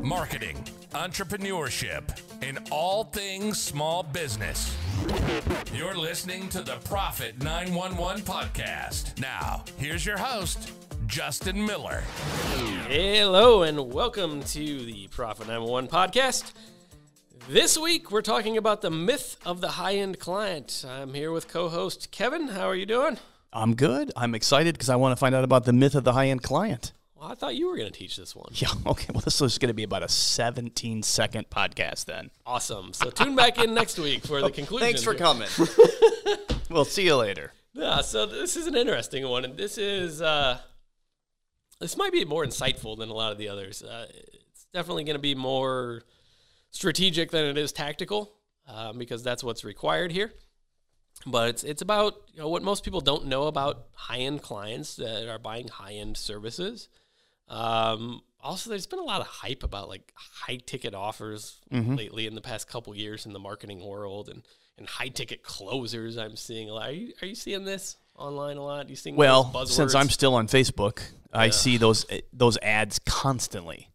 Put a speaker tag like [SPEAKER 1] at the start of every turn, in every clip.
[SPEAKER 1] marketing, entrepreneurship, and all things small business. You're listening to the Profit 911 podcast. Now, here's your host, Justin Miller.
[SPEAKER 2] Hello and welcome to the Profit 911 podcast. This week we're talking about the myth of the high-end client. I'm here with co-host Kevin. How are you doing?
[SPEAKER 3] I'm good. I'm excited because I want to find out about the myth of the high end client.
[SPEAKER 2] Well, I thought you were going to teach this one.
[SPEAKER 3] Yeah. Okay. Well, this is going to be about a 17 second podcast then.
[SPEAKER 2] Awesome. So tune back in next week for the conclusion.
[SPEAKER 3] Thanks for coming. we'll see you later.
[SPEAKER 2] Yeah. So this is an interesting one, and this is uh, this might be more insightful than a lot of the others. Uh, it's definitely going to be more strategic than it is tactical um, because that's what's required here. But it's it's about you know, what most people don't know about high end clients that are buying high end services. Um, also, there's been a lot of hype about like high ticket offers lately in the past couple years in the marketing world and, and high ticket closers. I'm seeing a lot. Are you, are you seeing this online a lot? you seeing
[SPEAKER 3] Well, since? I'm still on Facebook, I see those those ads constantly.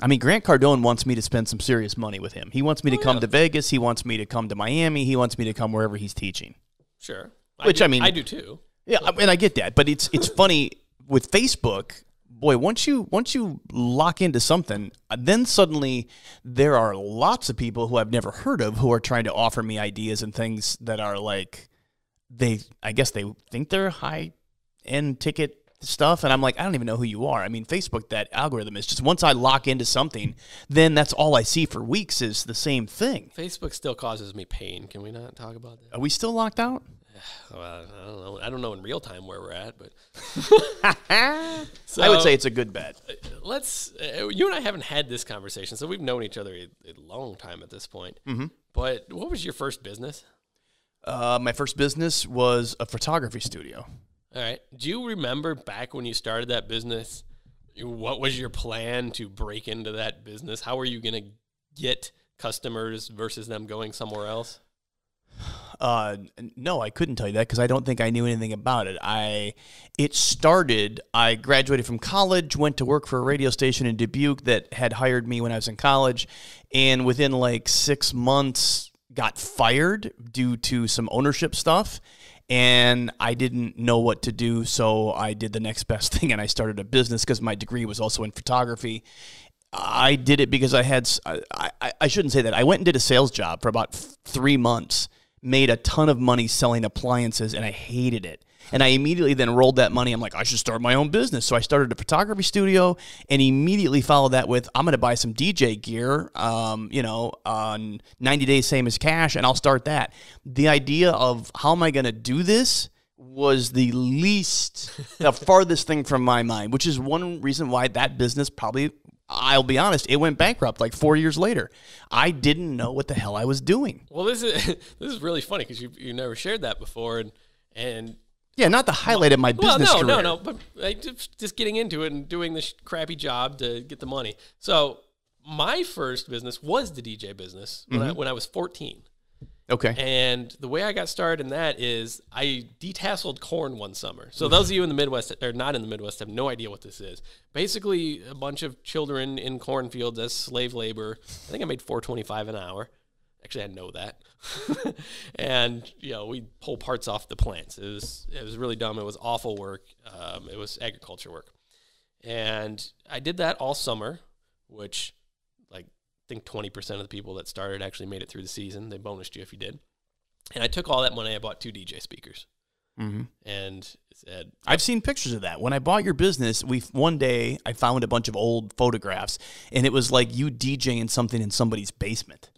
[SPEAKER 3] I mean, Grant Cardone wants me to spend some serious money with him. He wants me to
[SPEAKER 2] Oh,
[SPEAKER 3] come
[SPEAKER 2] yeah.
[SPEAKER 3] to Vegas. He wants me to come to Miami. He wants me to come wherever he's teaching.
[SPEAKER 2] sure,
[SPEAKER 3] Which,
[SPEAKER 2] do-
[SPEAKER 3] I mean-
[SPEAKER 2] I do too.
[SPEAKER 3] Yeah, I mean, I get that, but it's it's funny with Facebook. Boy, once you once you lock into something, uh, then suddenly there are lots of people who I've never heard of who are trying to offer me ideas and things that are like they I guess they think they're high end ticket stuff and I'm like I don't even know who you are. I mean, Facebook that algorithm is just once I lock into something, then that's all I see for weeks is the same thing.
[SPEAKER 2] Facebook still causes me pain. Can we not talk about that?
[SPEAKER 3] Are we still locked out?
[SPEAKER 2] Well, I don't know. I don't know in real time where we're at, but
[SPEAKER 3] I would say it's a good bet.
[SPEAKER 2] let's. Uh, you and I haven't had this conversation, so we've known each other a, a long time at this point. Mm-hmm. But what was your first business?
[SPEAKER 3] Uh, my first business was a photography studio.
[SPEAKER 2] All right. Do you remember back when you started that business? What was your plan to break into that business? How were you going to get customers versus them going somewhere else?
[SPEAKER 3] Uh, no, I couldn't tell you that because I don't think I knew anything about it. I it started. I graduated from college, went to work for a radio station in Dubuque that had hired me when I was in college, and within like six months, got fired due to some ownership stuff. And I didn't know what to do, so I did the next best thing, and I started a business because my degree was also in photography. I did it because I had. I I shouldn't say that. I went and did a sales job for about three months, made a ton of money selling appliances, and I hated it. And I immediately then rolled that money. I'm like, I should start my own business. So I started a photography studio, and immediately followed that with, I'm going to buy some DJ gear. Um, you know, on 90 days same as cash, and I'll start that. The idea of how am I going to do this? was the least, the farthest thing from my mind, which is one reason why that business probably, I'll be honest, it went bankrupt like four years later. I didn't know what the hell I was doing.
[SPEAKER 2] Well, this is this is really funny because you you never shared that before, and and
[SPEAKER 3] Yeah, not the highlight of my business.
[SPEAKER 2] Well, no,
[SPEAKER 3] career.
[SPEAKER 2] no, no. But like, just, just getting into it and doing this crappy job to get the money. So my first business was the DJ business when
[SPEAKER 3] Mm-hmm.
[SPEAKER 2] I when I was 14.
[SPEAKER 3] Okay.
[SPEAKER 2] And the way I got started in that is I detasseled corn one summer. So those of you in the Midwest or not in the Midwest have no idea what this is. Basically, a bunch of children in cornfields as slave labor. I think I made 4.25 an hour. Actually, I know that. and you know, we pull parts off the plants. It was it was really dumb. It was awful work. Um, it was agriculture work, and I did that all summer, which think twenty percent of the people that started actually made it through the season. They bonused you if you did. And I took all that money. I bought two DJ speakers,
[SPEAKER 3] hmm
[SPEAKER 2] and said,
[SPEAKER 3] I've seen pictures of that. When I bought your business, we one day I found a bunch of old photographs, and it was like you DJing something in somebody's basement.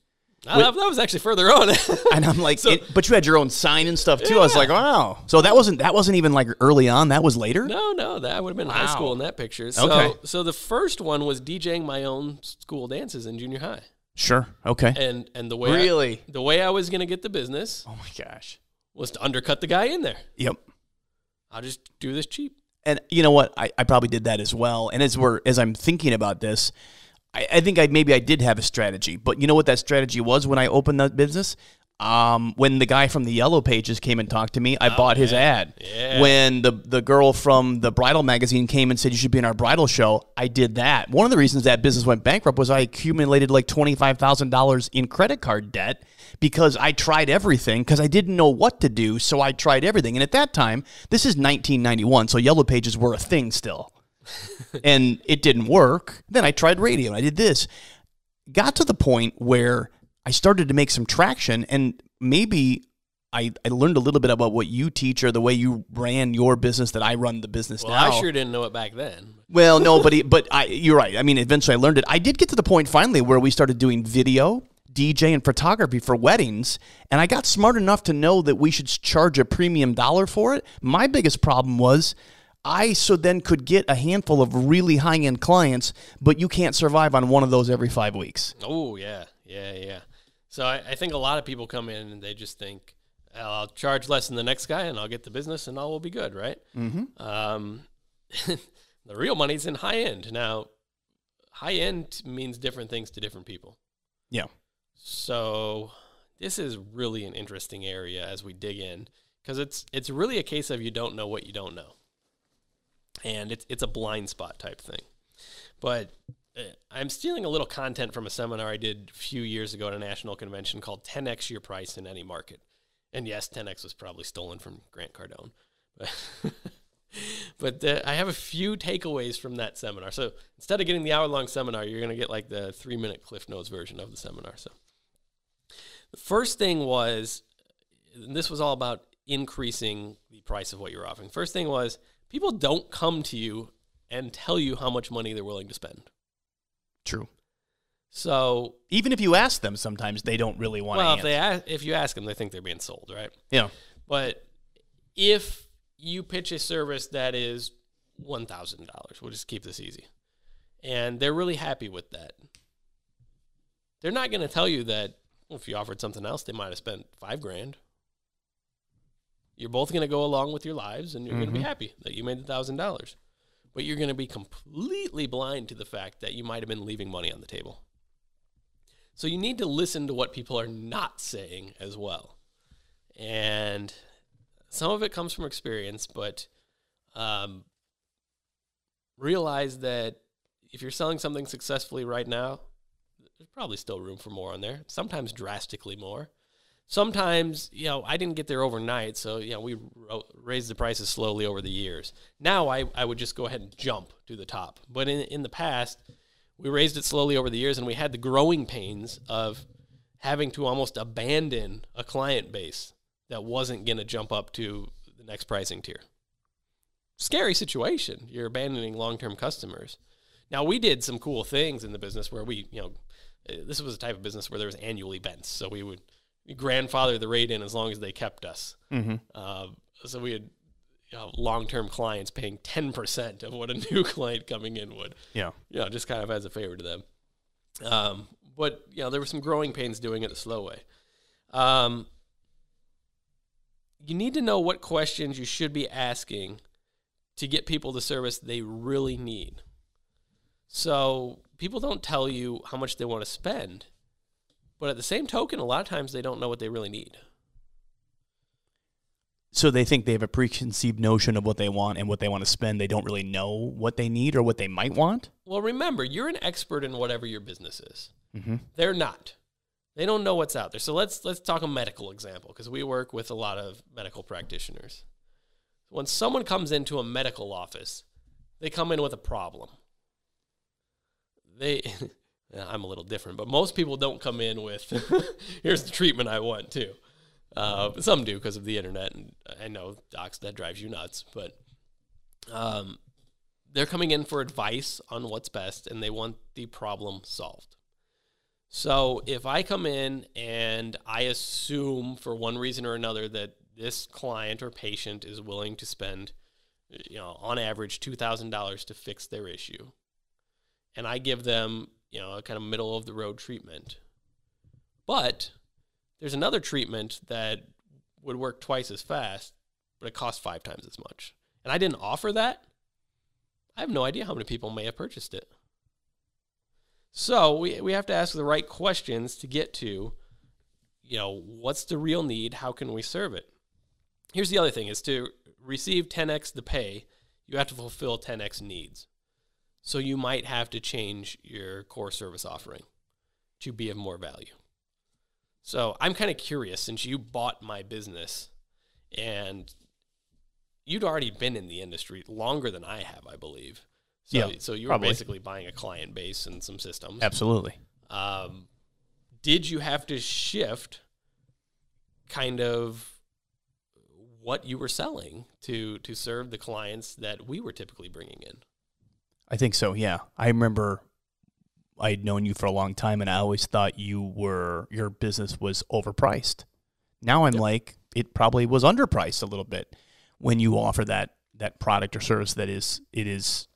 [SPEAKER 2] "Ah, that, was actually further on.
[SPEAKER 3] And I'm like,
[SPEAKER 2] So-
[SPEAKER 3] it- but you had your own sign and stuff too. I was like, wow. So that wasn't that wasn't even like early on. That was later.
[SPEAKER 2] no, no, that would have been high school in that picture. So,
[SPEAKER 3] Okay.
[SPEAKER 2] so the first one was DJing my own school dances in junior high,
[SPEAKER 3] Sure. Okay.
[SPEAKER 2] and and the way I-
[SPEAKER 3] Really?
[SPEAKER 2] the way I was going to get the business
[SPEAKER 3] oh my gosh.
[SPEAKER 2] was to undercut the guy in there.
[SPEAKER 3] Yep.
[SPEAKER 2] I'll just do this cheap.
[SPEAKER 3] And you know what? I, I probably did that as well. And as we're as I'm thinking about this, I, I think I maybe I did have a strategy. But you know what that strategy was when I opened that business? Um, when the guy from the Yellow Pages came and talked to me, I bought his
[SPEAKER 2] yeah.
[SPEAKER 3] ad.
[SPEAKER 2] Yeah.
[SPEAKER 3] When the the girl from the bridal magazine came and said you should be in our bridal show, I did that. One of the reasons that business went bankrupt was I accumulated like twenty five thousand dollars in credit card debt because I tried everything because I didn't know what to do, so I tried everything. And at that time, this is 1991, so Yellow Pages were a thing still, and it didn't work. Then I tried radio I did this. Got to the point where I started to make some traction, and maybe I, I learned a little bit about what you teach or the way you ran your business that I run the business
[SPEAKER 2] Well,
[SPEAKER 3] now.
[SPEAKER 2] I sure didn't know it back then.
[SPEAKER 3] Well, no, but he, but I, you're right. I mean, eventually I learned it. I did get to the point finally where we started doing video, DJ, and photography for weddings, and I got smart enough to know that we should charge a premium dollar for it. My biggest problem was. I so then could get a handful of really high end clients, but you can't survive on one of those every five weeks.
[SPEAKER 2] Oh yeah, yeah, yeah. So I, I think a lot of people come in and they just think, "Oh, I'll charge less than the next guy and I'll get the business and all will be good, right? Mm-hmm. Um, the real money's in high end. Now, high end means different things to different people.
[SPEAKER 3] Yeah.
[SPEAKER 2] So this is really an interesting area as we dig in because it's it's really a case of you don't know what you don't know, and it's it's a blind spot type thing. But uh, I'm stealing a little content from a seminar I did a few years ago at a national convention called 10x your price in any market. And yes, 10x was probably stolen from Grant Cardone. But, uh, I have a few takeaways from that seminar. So instead of getting the hour long seminar, you're going to get like the three minute Cliff Notes version of the seminar. So the first thing was this was all about increasing the price of what you're offering. First thing was people don't come to you and tell you how much money they're willing to spend.
[SPEAKER 3] True.
[SPEAKER 2] So,
[SPEAKER 3] Even if you ask them, sometimes they don't really want
[SPEAKER 2] well,
[SPEAKER 3] to
[SPEAKER 2] if they ask, if you ask them, they think they're being sold, right?
[SPEAKER 3] yeah.
[SPEAKER 2] But if you pitch a service that is one thousand dollars, we'll just keep this easy, and they're really happy with that, they're not going to tell you that well, if you offered something else, they might have spent five grand. You're both going to go along with your lives, and you're going to be happy that you made the thousand dollars. But you're going to be completely blind to the fact that you might have been leaving money on the table. So you need to listen to what people are not saying as well. And some of it comes from experience, but um, realize that if you're selling something successfully right now, there's probably still room for more on there. Sometimes drastically more. Sometimes, you know, I didn't get there overnight, so you know we raised the prices slowly over the years. Now I, I would just go ahead and jump to the top. But in in the past, we raised it slowly over the years, and we had the growing pains of having to almost abandon a client base that wasn't going to jump up to the next pricing tier. Scary situation. You're abandoning long-term customers. Now we did some cool things in the business where we, you know, this was a type of business where there was annual events, so we would grandfather the rate in as long as they kept us. Uh, so we had you know, long-term clients paying ten percent of what a new client coming in would
[SPEAKER 3] Yeah.
[SPEAKER 2] you know, just kind of as a favor to them. Um, but you know, there were some growing pains doing it the slow way. Um, you need to know what questions you should be asking to get people the service they really need. So people don't tell you how much they want to spend, but at the same token, a lot of times they don't know what they really need.
[SPEAKER 3] So they think they have a preconceived notion of what they want and what they want to spend. They don't really know what they need or what they might want.
[SPEAKER 2] Well, remember, you're an expert in whatever your business is. Mm-hmm. They're not. They don't know what's out there. So let's let's talk a medical example because we work with a lot of medical practitioners. When someone comes into a medical office, they come in with a problem. They I'm a little different, but most people don't come in with here's the treatment I want too. Uh, some do because of the internet, and I know docs that drives you nuts, but um, they're coming in for advice on what's best and they want the problem solved. So if I come in and I assume for one reason or another that this client or patient is willing to spend you know on average $2000 to fix their issue and I give them, you know, a kind of middle of the road treatment. But there's another treatment that would work twice as fast, but it costs five times as much. And I didn't offer that. I have no idea how many people may have purchased it. So we, we have to ask the right questions to get to you know, what's the real need? How can we serve it? Here's the other thing is to receive 10x the pay, you have to fulfill 10x needs. So you might have to change your core service offering to be of more value. So I'm kind of curious since you bought my business and you'd already been in the industry longer than I have, I believe. So,
[SPEAKER 3] Yeah,
[SPEAKER 2] so you
[SPEAKER 3] probably.
[SPEAKER 2] basically buying a client base and some systems.
[SPEAKER 3] Absolutely.
[SPEAKER 2] Um, did you have to shift kind of what you were selling to to serve the clients that we were typically bringing in?
[SPEAKER 3] I think so. Yeah, I remember I had known you for a long time, and I always thought you were your business was overpriced. Now I'm like, it probably was underpriced a little bit when you offer that that product or service that is it is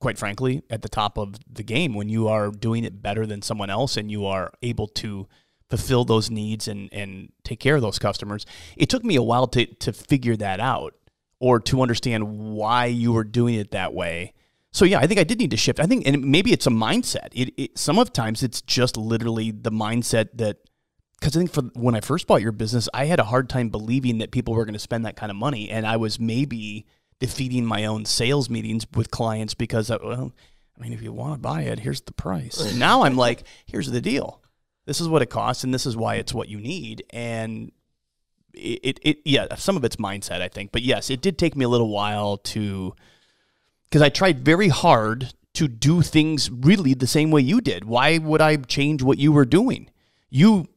[SPEAKER 3] quite frankly at the top of the game when you are doing it better than someone else and you are able to fulfill those needs and and take care of those customers it took me a while to to figure that out or to understand why you were doing it that way so yeah i think i did need to shift i think and maybe it's a mindset it, it some of times it's just literally the mindset that because I think for when I first bought your business, I had a hard time believing that people were going to spend that kind of money, and I was maybe defeating my own sales meetings with clients because, I, well, I mean, if you want to buy it, here's the price. now I'm like, here's the deal. This is what it costs, and this is why it's what you need. And it, it, yeah, some of it's mindset, I think, but yes, it did take me a little while to because I tried very hard to do things really the same way you did. Why would I change what you were doing? You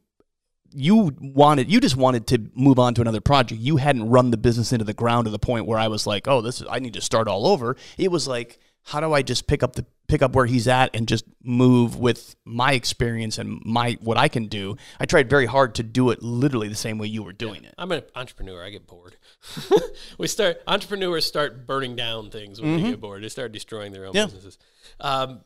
[SPEAKER 3] you wanted you just wanted to move on to another project. You hadn't run the business into the ground to the point where I was like, "Oh, this is I need to start all over." It was like, "How do I just pick up the pick up where he's at and just move with my experience and my what I can do?" I tried very hard to do it literally the same way you were doing it.
[SPEAKER 2] I'm an entrepreneur. I get bored. we start entrepreneurs start burning down things when they get bored. They start destroying their own
[SPEAKER 3] Yeah.
[SPEAKER 2] businesses. Um,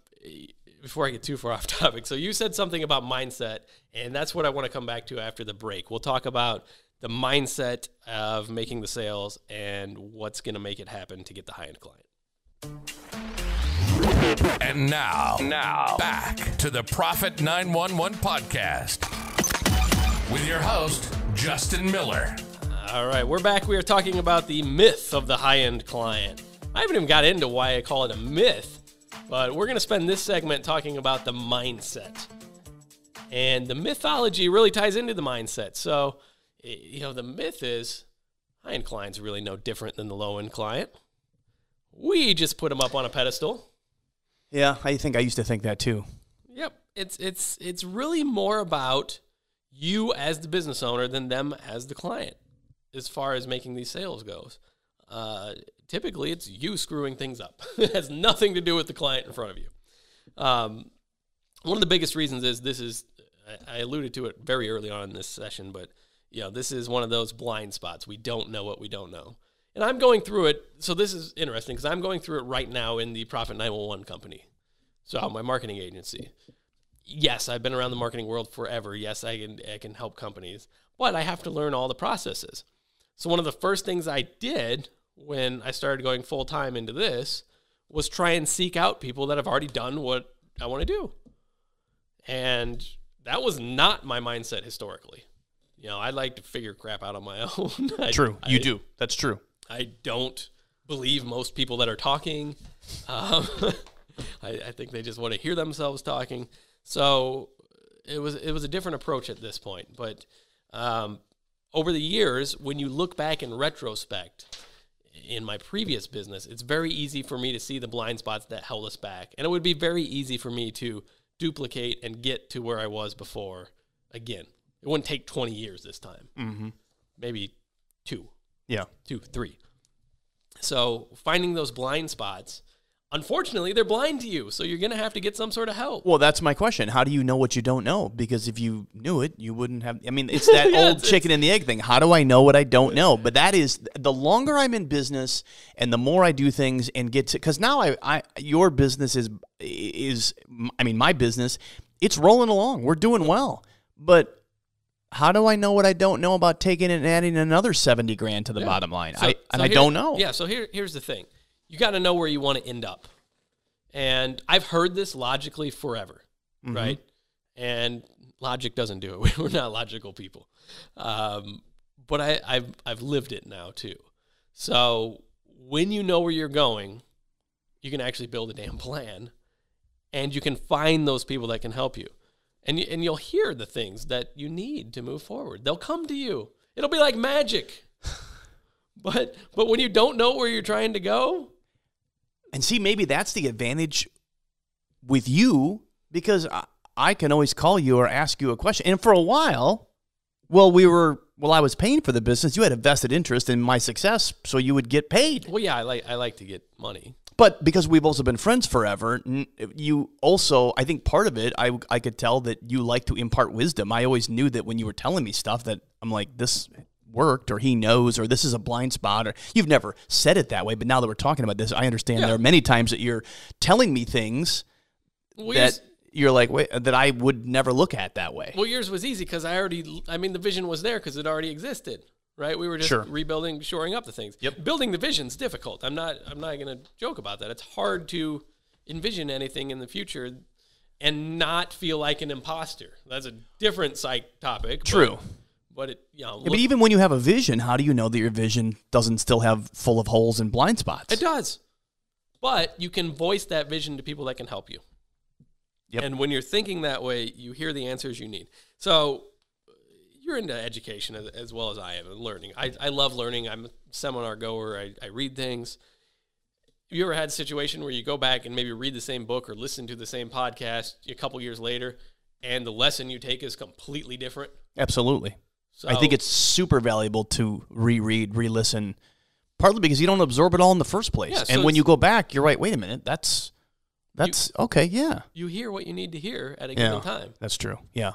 [SPEAKER 2] before I get too far off topic, so you said something about mindset, and that's what I want to come back to after the break. We'll talk about the mindset of making the sales and what's going to make it happen to get the high end client.
[SPEAKER 1] And now, now, back to the Profit 911 podcast with your host, Justin Miller.
[SPEAKER 2] All right, we're back. We are talking about the myth of the high end client. I haven't even got into why I call it a myth, but we're going to spend this segment talking about the mindset. And the mythology really ties into the mindset. So, you know, the myth is high end client's really no different than the low end client. We just put them up on a pedestal.
[SPEAKER 3] Yeah, I think I used to think that too.
[SPEAKER 2] Yep. It's it's it's really more about you as the business owner than them as the client as far as making these sales goes. Uh, typically, it's you screwing things up. it has nothing to do with the client in front of you. Um, one of the biggest reasons is this is I alluded to it very early on in this session, but you know this is one of those blind spots. We don't know what we don't know, and I'm going through it. So this is interesting because I'm going through it right now in the Profit 911 company. So my marketing agency. Yes, I've been around the marketing world forever. Yes, I can I can help companies, but I have to learn all the processes. So one of the first things I did when I started going full time into this was try and seek out people that have already done what I want to do. And that was not my mindset historically. You know, I like to figure crap out on my own. I-
[SPEAKER 3] True, you
[SPEAKER 2] I-
[SPEAKER 3] do. That's true.
[SPEAKER 2] I don't believe most people that are talking. Um, I, I think they just want to hear themselves talking. So it was it was a different approach at this point. But um, over the years, when you look back in retrospect, in my previous business, it's very easy for me to see the blind spots that held us back, and it would be very easy for me to duplicate and get to where I was before again. It wouldn't take twenty years this time. Mm-hmm. Maybe two
[SPEAKER 3] Yeah.
[SPEAKER 2] two, three. So finding those blind spots, unfortunately, they're blind to you. So you're gonna have to get some sort of help.
[SPEAKER 3] Well, that's my question. How do you know what you don't know? Because if you knew it, you wouldn't have. I mean, it's that
[SPEAKER 2] Yeah,
[SPEAKER 3] old
[SPEAKER 2] it's-
[SPEAKER 3] chicken and the egg thing. How do I know what I don't know? But that is the longer I'm in business and the more I do things and get to because now I, I your business is is I mean my business, it's rolling along. We're doing well, but. How do I know what I don't know about taking and adding another seventy grand to the bottom line?
[SPEAKER 2] So-
[SPEAKER 3] I,
[SPEAKER 2] so
[SPEAKER 3] and I
[SPEAKER 2] here-
[SPEAKER 3] don't know.
[SPEAKER 2] Yeah. So here, here's the thing: you got to know where you want to end up. And I've heard this logically forever,
[SPEAKER 3] Mm-hmm.
[SPEAKER 2] right? and logic doesn't do it. We're not logical people. Um, but I, I've I've lived it now too. So when you know where you're going, you can actually build a damn plan, and you can find those people that can help you, and you, and you'll hear the things that you need to move forward. They'll come to you. It'll be like magic. but but when you don't know where you're trying to go,
[SPEAKER 3] And see, maybe that's the advantage with you because I, I can always call you or ask you a question. And for a while, well, we were, well, I was paying for the business. You had a vested interest in my success, so you would get paid.
[SPEAKER 2] well, yeah, I like I like to get money.
[SPEAKER 3] But because we've also been friends forever, you also, I think part of it, I, I could tell that you like to impart wisdom. I always knew that when you were telling me stuff that I'm like, this worked or he knows or this is a blind spot or you've never said it that way. But now that we're talking about this, I understand
[SPEAKER 2] Yeah.
[SPEAKER 3] there are many times that you're telling me things
[SPEAKER 2] Well,
[SPEAKER 3] that you're like, wait, that I would never look at that way.
[SPEAKER 2] well, yours was easy because I already. I mean, the vision was there because it already existed, right? We were just
[SPEAKER 3] Sure.
[SPEAKER 2] rebuilding, shoring up the things. Yep. Building the vision's difficult. I'm not. I'm not going to joke about that. It's hard to envision anything in the future and not feel like an imposter. That's a different psych topic. but-
[SPEAKER 3] True.
[SPEAKER 2] But, it, you know,
[SPEAKER 3] Yeah, but even when you have a vision, how do you know that your vision doesn't still have full of holes and blind spots?
[SPEAKER 2] It does. But you can voice that vision to people that can help you.
[SPEAKER 3] Yep.
[SPEAKER 2] And when you're thinking that way, you hear the answers you need. So you're into education as, as well as I am and learning. I, I love learning. I'm a seminar goer. I, I read things. Have you ever had a situation where you go back and maybe read the same book or listen to the same podcast a couple years later and the lesson you take is completely different?
[SPEAKER 3] Absolutely.
[SPEAKER 2] So
[SPEAKER 3] I think it's super valuable to reread, re-listen, partly because you don't absorb it all in the first place.
[SPEAKER 2] Yeah, so
[SPEAKER 3] and when you go back, you're right. Wait a minute, that's that's okay. Yeah,
[SPEAKER 2] you hear what you need to hear at a
[SPEAKER 3] yeah,
[SPEAKER 2] given time.
[SPEAKER 3] that's true. Yeah,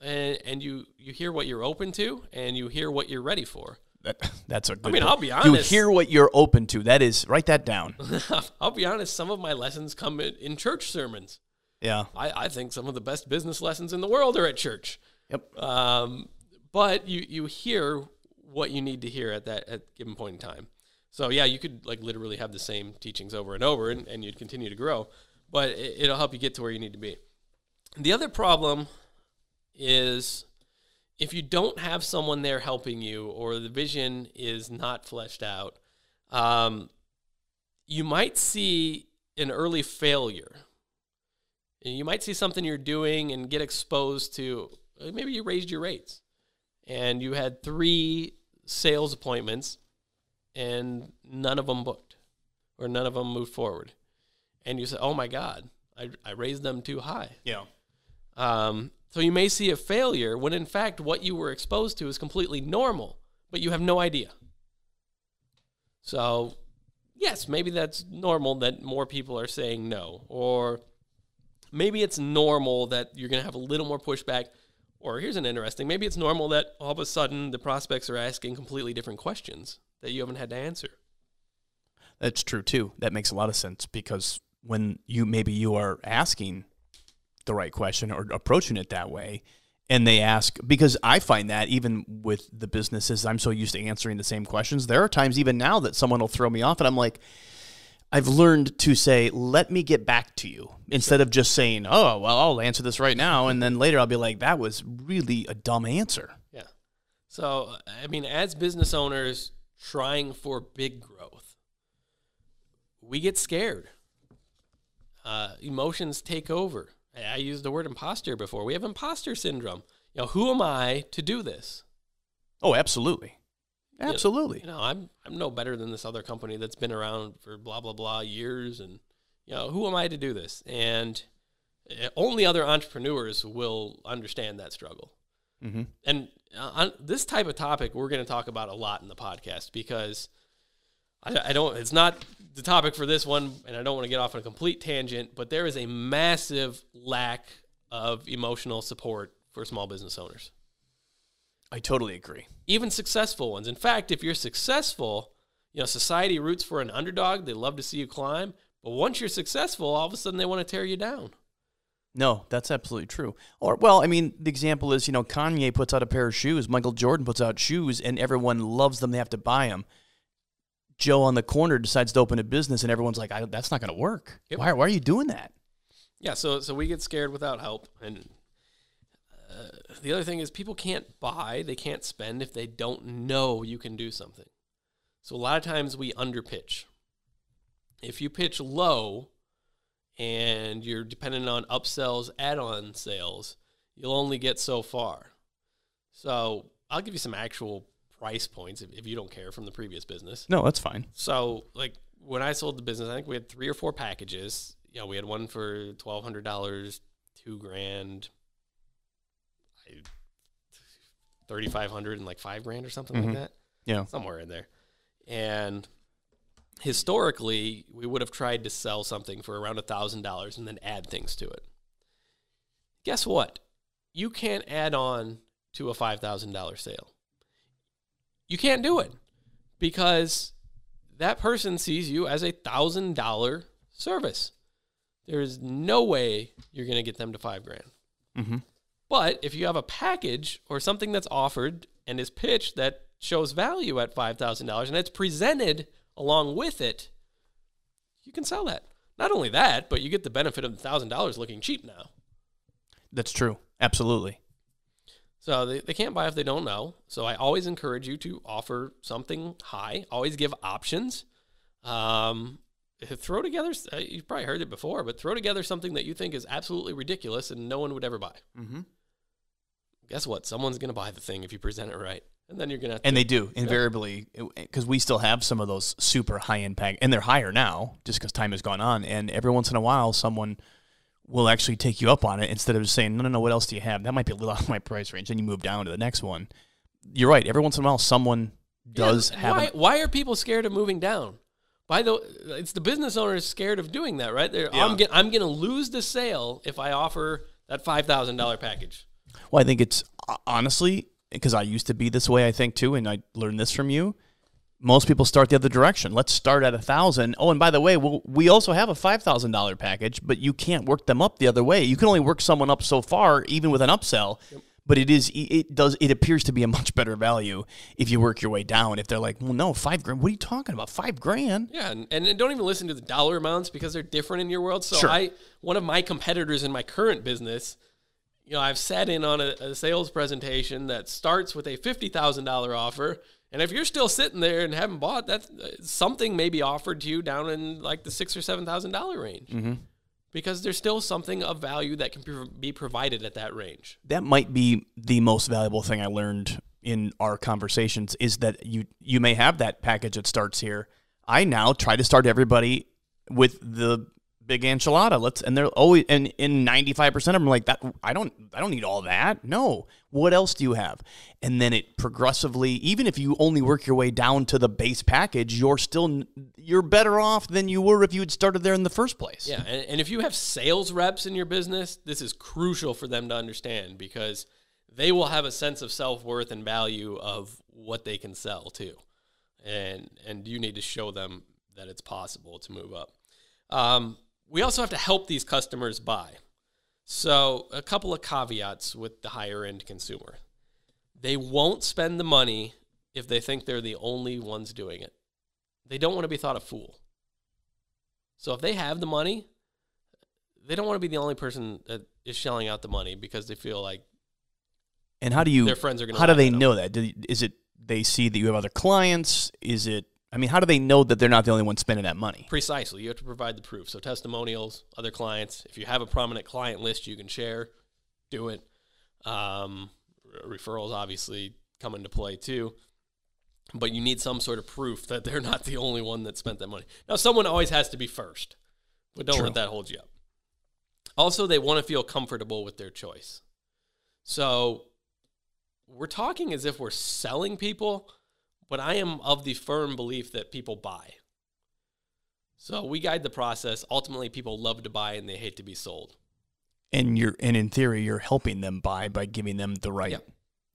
[SPEAKER 2] And, and you, you hear what you're open to and you hear what you're ready for.
[SPEAKER 3] that that's a good.
[SPEAKER 2] I mean,
[SPEAKER 3] point.
[SPEAKER 2] I'll be honest.
[SPEAKER 3] You hear what you're open to. That is, write that down.
[SPEAKER 2] I'll be honest, some of my lessons come in, in church sermons.
[SPEAKER 3] Yeah.
[SPEAKER 2] I, I think some of the best business lessons in the world are at church.
[SPEAKER 3] Yep.
[SPEAKER 2] Um, but you, you hear what you need to hear at that at given point in time. So yeah, you could like literally have the same teachings over and over and, and you'd continue to grow, but it, it'll help you get to where you need to be. The other problem is if you don't have someone there helping you or the vision is not fleshed out, um, you might see an early failure. You might see something you're doing and get exposed to. Maybe you raised your rates and you had three sales appointments and none of them booked or none of them moved forward. And you say, oh my God, I, I raised them too high.
[SPEAKER 3] Yeah.
[SPEAKER 2] Um, so you may see a failure when in fact what you were exposed to is completely normal, but you have no idea. So, yes, maybe that's normal that more people are saying no, or maybe it's normal that you're going to have a little more pushback. Or here's an interesting maybe it's normal that all of a sudden the prospects are asking completely different questions that you haven't had to answer.
[SPEAKER 3] That's true too. That makes a lot of sense because when you maybe you are asking the right question or approaching it that way, and they ask because I find that even with the businesses, I'm so used to answering the same questions. There are times even now that someone will throw me off, and I'm like, I've learned to say, "Let me get back to you," instead of just saying, "Oh, well, I'll answer this right now," and then later I'll be like, "That was really a dumb answer."
[SPEAKER 2] Yeah. So, I mean, as business owners trying for big growth, we get scared. Uh, emotions take over. I used the word imposter before. We have imposter syndrome. You know, who am I to do this?
[SPEAKER 3] Oh, absolutely, absolutely.
[SPEAKER 2] You know, I'm I'm no better than this other company that's been around for blah blah blah years, and you know, who am I to do this? And uh, only other entrepreneurs will understand that struggle.
[SPEAKER 3] hmm
[SPEAKER 2] And uh, on this type of topic, we're going to talk about a lot in the podcast because I, I don't. It's not the topic for this one, and I don't want to get off on a complete tangent. But there is a massive lack of emotional support for small business owners,
[SPEAKER 3] I totally agree.
[SPEAKER 2] even successful ones. In fact, if you're successful, you know society roots for an underdog. They love to see you climb. But once you're successful, all of a sudden they want to tear you down.
[SPEAKER 3] No, that's absolutely true. Or, well, I mean, the example is, you know, Kanye puts out a pair of shoes, Michael Jordan puts out shoes, and everyone loves them. They have to buy them. Joe on the corner decides to open a business, and everyone's like, I, "That's not going to work.
[SPEAKER 2] Yep.
[SPEAKER 3] Why, why are you doing that?"
[SPEAKER 2] Yeah, so so we get scared without help, and uh, the other thing is people can't buy, they can't spend if they don't know you can do something. So a lot of times we underpitch. If you pitch low and you're dependent on upsells, add-on sales, you'll only get so far. So I'll give you some actual price points if, if you don't care from the previous business.
[SPEAKER 3] No, that's fine.
[SPEAKER 2] So like when I sold the business, I think we had three or four packages. You know, we had one for twelve hundred dollars, two grand, thirty five hundred, and like five grand or something like mm-hmm. that.
[SPEAKER 3] Yeah.
[SPEAKER 2] somewhere in there. And historically, we would have tried to sell something for around a thousand dollars and then add things to it. Guess what? You can't add on to a five thousand dollar sale. You can't do it because that person sees you as a thousand dollar service. There is no way you're going to get them to five grand.
[SPEAKER 3] Mhm.
[SPEAKER 2] But if you have a package or something that's offered and is pitched that shows value at five thousand dollars and it's presented along with it, you can sell that. Not only that, but you get the benefit of the thousand dollars looking cheap now.
[SPEAKER 3] That's true. Absolutely.
[SPEAKER 2] So they, they can't buy if they don't know. So I always encourage you to offer something high. Always give options. Um, throw together. uh, You've probably heard it before, but throw together something that you think is absolutely ridiculous and no one would ever buy.
[SPEAKER 3] Mm-hmm.
[SPEAKER 2] Guess what? Someone's going to buy the thing if you present it right, and then you're going to.
[SPEAKER 3] And they do invariably because we still have some of those super high end pack, and they're higher now just because time has gone on. And every once in a while, someone will actually take you up on it instead of just saying, "No, no, no. What else do you have? That might be a little out of my price range." Then you move down to the next one. You're right. Every once in a while, someone does
[SPEAKER 2] Yeah,
[SPEAKER 3] have.
[SPEAKER 2] Why,
[SPEAKER 3] an-
[SPEAKER 2] why are people scared of moving down? By the, it's the business owner is scared of doing that, right? They're, I'm, get, I'm going to lose the sale if I offer that five thousand dollar package.
[SPEAKER 3] Well, I think it's honestly because I used to be this way. I think too, and I learned this from you. Most people start the other direction. Let's start at a thousand. Oh, and by the way, we'll, we also have a five thousand dollar package, but you can't work them up the other way. You can only work someone up so far, even with an upsell. But it is it does it appears to be a much better value if you work your way down. If they're like, well, no, five grand. What are you talking about? Five grand?
[SPEAKER 2] Yeah, and, and don't even listen to the dollar amounts because they're different in your world. So
[SPEAKER 3] Sure.
[SPEAKER 2] I, one of my competitors in my current business, you know, I've sat in on a, a sales presentation that starts with a fifty thousand dollar offer, and if you're still sitting there and haven't bought, that's uh, something may be offered to you down in like the six or seven thousand dollar range, mm-hmm. because there's still something of value that can be provided at that range.
[SPEAKER 3] that might be the most valuable thing I learned in our conversations is that you you may have that package that starts here. I now try to start everybody with the big enchilada. Let's and they're always and in ninety five percent of them like that. I don't I don't need all that. No. What else do you have? And then it progressively, even if you only work your way down to the base package, you're still you're better off than you were if you had started there in the first place.
[SPEAKER 2] Yeah, and, and if you have sales reps in your business, this is crucial for them to understand because they will have a sense of self worth and value of what they can sell too, and and you need to show them that it's possible to move up. Um, we also have to help these customers buy. So a couple of caveats with the higher end consumer: they won't spend the money if they think they're the only ones doing it. They don't want to be thought a fool. So if they have the money, they don't want to be the only person that is shelling out the money because they feel like
[SPEAKER 3] And how do you?
[SPEAKER 2] Their friends are gonna
[SPEAKER 3] How do they know that? Is it they see that you have other clients? Is it? I mean, how do they know that they're not the only one spending that money?
[SPEAKER 2] precisely you have to provide the proof. So testimonials, other clients. If you have a prominent client list you can share, do it. Um, re- referrals obviously come into play too. But you need some sort of proof that they're not the only one that spent that money. Now, someone always has to be first, but don't
[SPEAKER 3] True.
[SPEAKER 2] let that hold you up. Also, they want to feel comfortable with their choice. So, we're talking as if we're selling people, but I am of the firm belief that people buy. So, we guide the process. Ultimately, people love to buy and they hate to be sold.
[SPEAKER 3] And you're and in theory, you're helping them buy by giving them the right.
[SPEAKER 2] Yeah.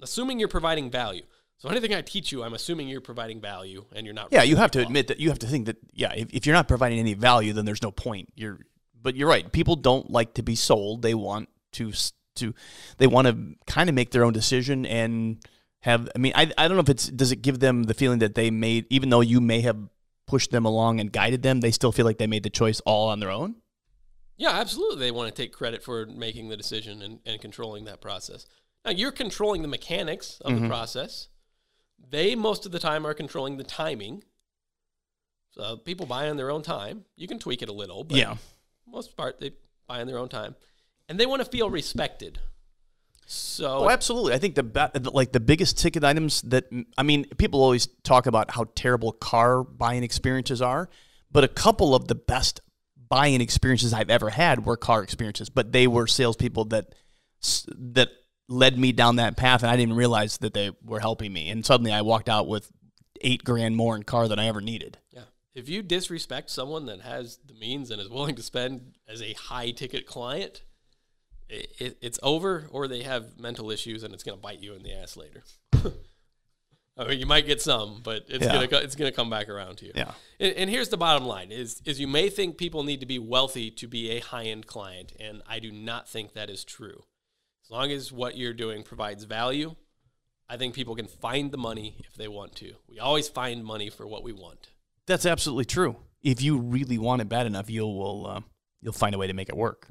[SPEAKER 2] Assuming you're providing value. So, anything I teach you, I'm assuming you're providing value and you're not.
[SPEAKER 3] Yeah, you have to admit that you have to think that yeah, if, if you're not providing any value, then there's no point. You're but you're right. People don't like to be sold. They want to to they want to kind of make their own decision and have I mean, I I don't know if it's does it give them the feeling that they made even though you may have pushed them along and guided them, they still feel like they made the choice all on their own?
[SPEAKER 2] Yeah, absolutely. They want to take credit for making the decision and, and controlling that process. Now you're controlling the mechanics of the mm-hmm. process. They most of the time are controlling the timing. So people buy on their own time. You can tweak it a little, but
[SPEAKER 3] Yeah.
[SPEAKER 2] most part they buy on their own time, and they want to feel respected. So
[SPEAKER 3] Oh, absolutely. I think the like the biggest ticket items that I mean, people always talk about how terrible car buying experiences are, but a couple of the best buying experiences I've ever had were car experiences. But they were salespeople that that led me down that path, and I didn't realize that they were helping me. And suddenly, I walked out with eight grand more in car than I ever needed.
[SPEAKER 2] Yeah. If you disrespect someone that has the means and is willing to spend as a high ticket client, it, it, it's over, or they have mental issues and it's going to bite you in the ass later. I mean, you might get some, but it's
[SPEAKER 3] Yeah.
[SPEAKER 2] gonna it's gonna come back around to you.
[SPEAKER 3] Yeah.
[SPEAKER 2] And, and here's the bottom line: is is you may think people need to be wealthy to be a high end client, and I do not think that is true. As long as what you're doing provides value, I think people can find the money if they want to. We always find money for what we want.
[SPEAKER 3] That's absolutely true. If you really want it bad enough, you'll will uh, you'll find a way to make it work.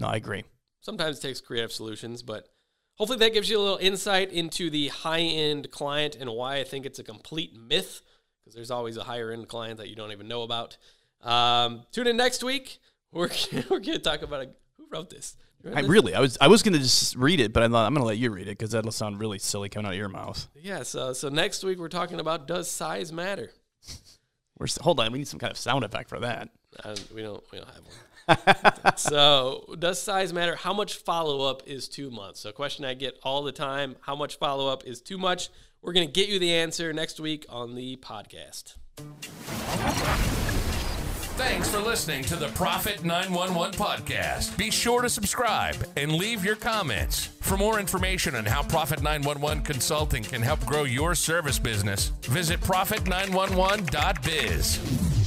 [SPEAKER 3] No, I agree.
[SPEAKER 2] sometimes it takes creative solutions, but hopefully that gives you a little insight into the high end client and why I think it's a complete myth because there's always a higher end client that you don't even know about. Um, tune in next week. We're, we're going to talk about a, who wrote this.
[SPEAKER 3] I really, I was, I was gonna just read it, but I'm, not, I'm gonna let you read it because that'll sound really silly coming out of your mouth.
[SPEAKER 2] Yeah, so, so next week we're talking about does size matter?
[SPEAKER 3] We're, hold on, we need some kind of sound effect for that.
[SPEAKER 2] Uh, we don't we don't have one. So does size matter? How much follow up is too much? So a question I get all the time: How much follow up is too much? We're gonna get you the answer next week on the podcast.
[SPEAKER 1] Thanks for listening to the Profit 911 podcast. Be sure to subscribe and leave your comments. For more information on how Profit 911 Consulting can help grow your service business, visit profit911.biz.